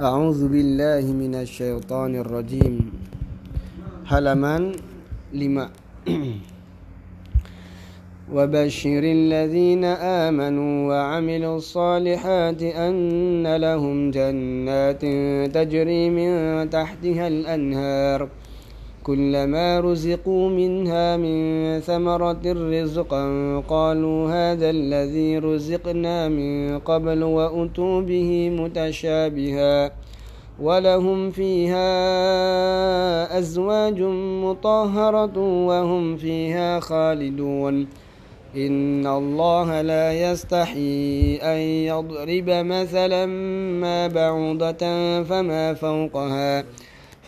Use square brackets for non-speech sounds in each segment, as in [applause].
أعوذ بالله من الشيطان الرجيم. halaman [clears throat] 5 وبشر الذين آمنوا وعملوا الصالحات أن لهم جنات تجري من تحتها الأنهار. كلما رزقوا منها من ثمرة رزقا قالوا هذا الذي رزقنا من قبل وأتوا به متشابها ولهم فيها أزواج مطهرة وهم فيها خالدون. إن الله لا يستحي أن يضرب مثلا ما بعوضة فما فوقها.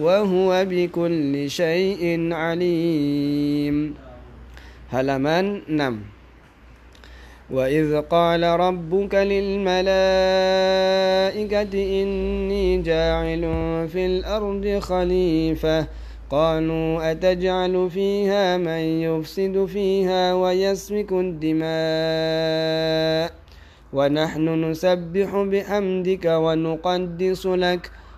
وهو بكل شيء عليم. هلمان نم. وإذ قال ربك للملائكة إني جاعل في الأرض خليفة. قالوا أتجعل فيها من يفسد فيها ويسفك الدماء. ونحن نسبح بحمدك ونقدس لك.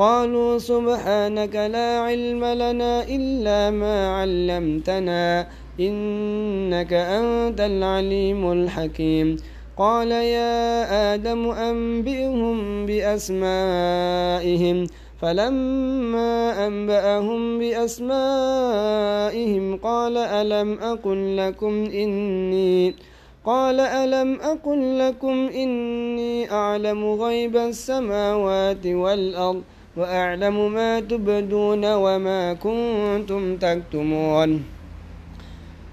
قالوا سبحانك لا علم لنا إلا ما علمتنا إنك أنت العليم الحكيم. قال يا آدم أنبئهم بأسمائهم. فلما أنبأهم بأسمائهم قال ألم أقل لكم إني قال ألم أقل لكم إني أعلم غيب السماوات والأرض. وأعلم ما تبدون وما كنتم تكتمون.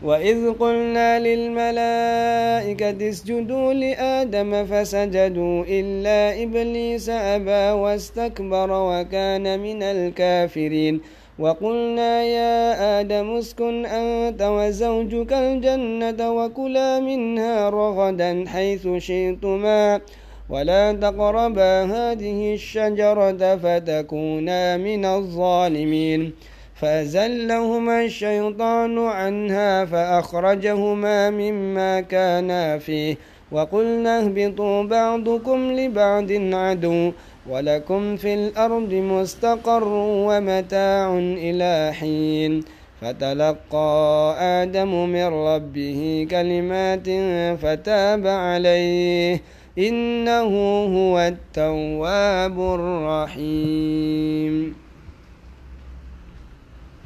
وإذ قلنا للملائكة اسجدوا لآدم فسجدوا إلا إبليس أبى واستكبر وكان من الكافرين. وقلنا يا آدم اسكن أنت وزوجك الجنة وكلا منها رغدا حيث شئتما. ولا تقربا هذه الشجرة فتكونا من الظالمين. فأزلهما الشيطان عنها فأخرجهما مما كانا فيه. وقلنا اهبطوا بعضكم لبعض عدو ولكم في الأرض مستقر ومتاع إلى حين. فتلقى آدم من ربه كلمات فتاب عليه. إنه هو التواب الرحيم.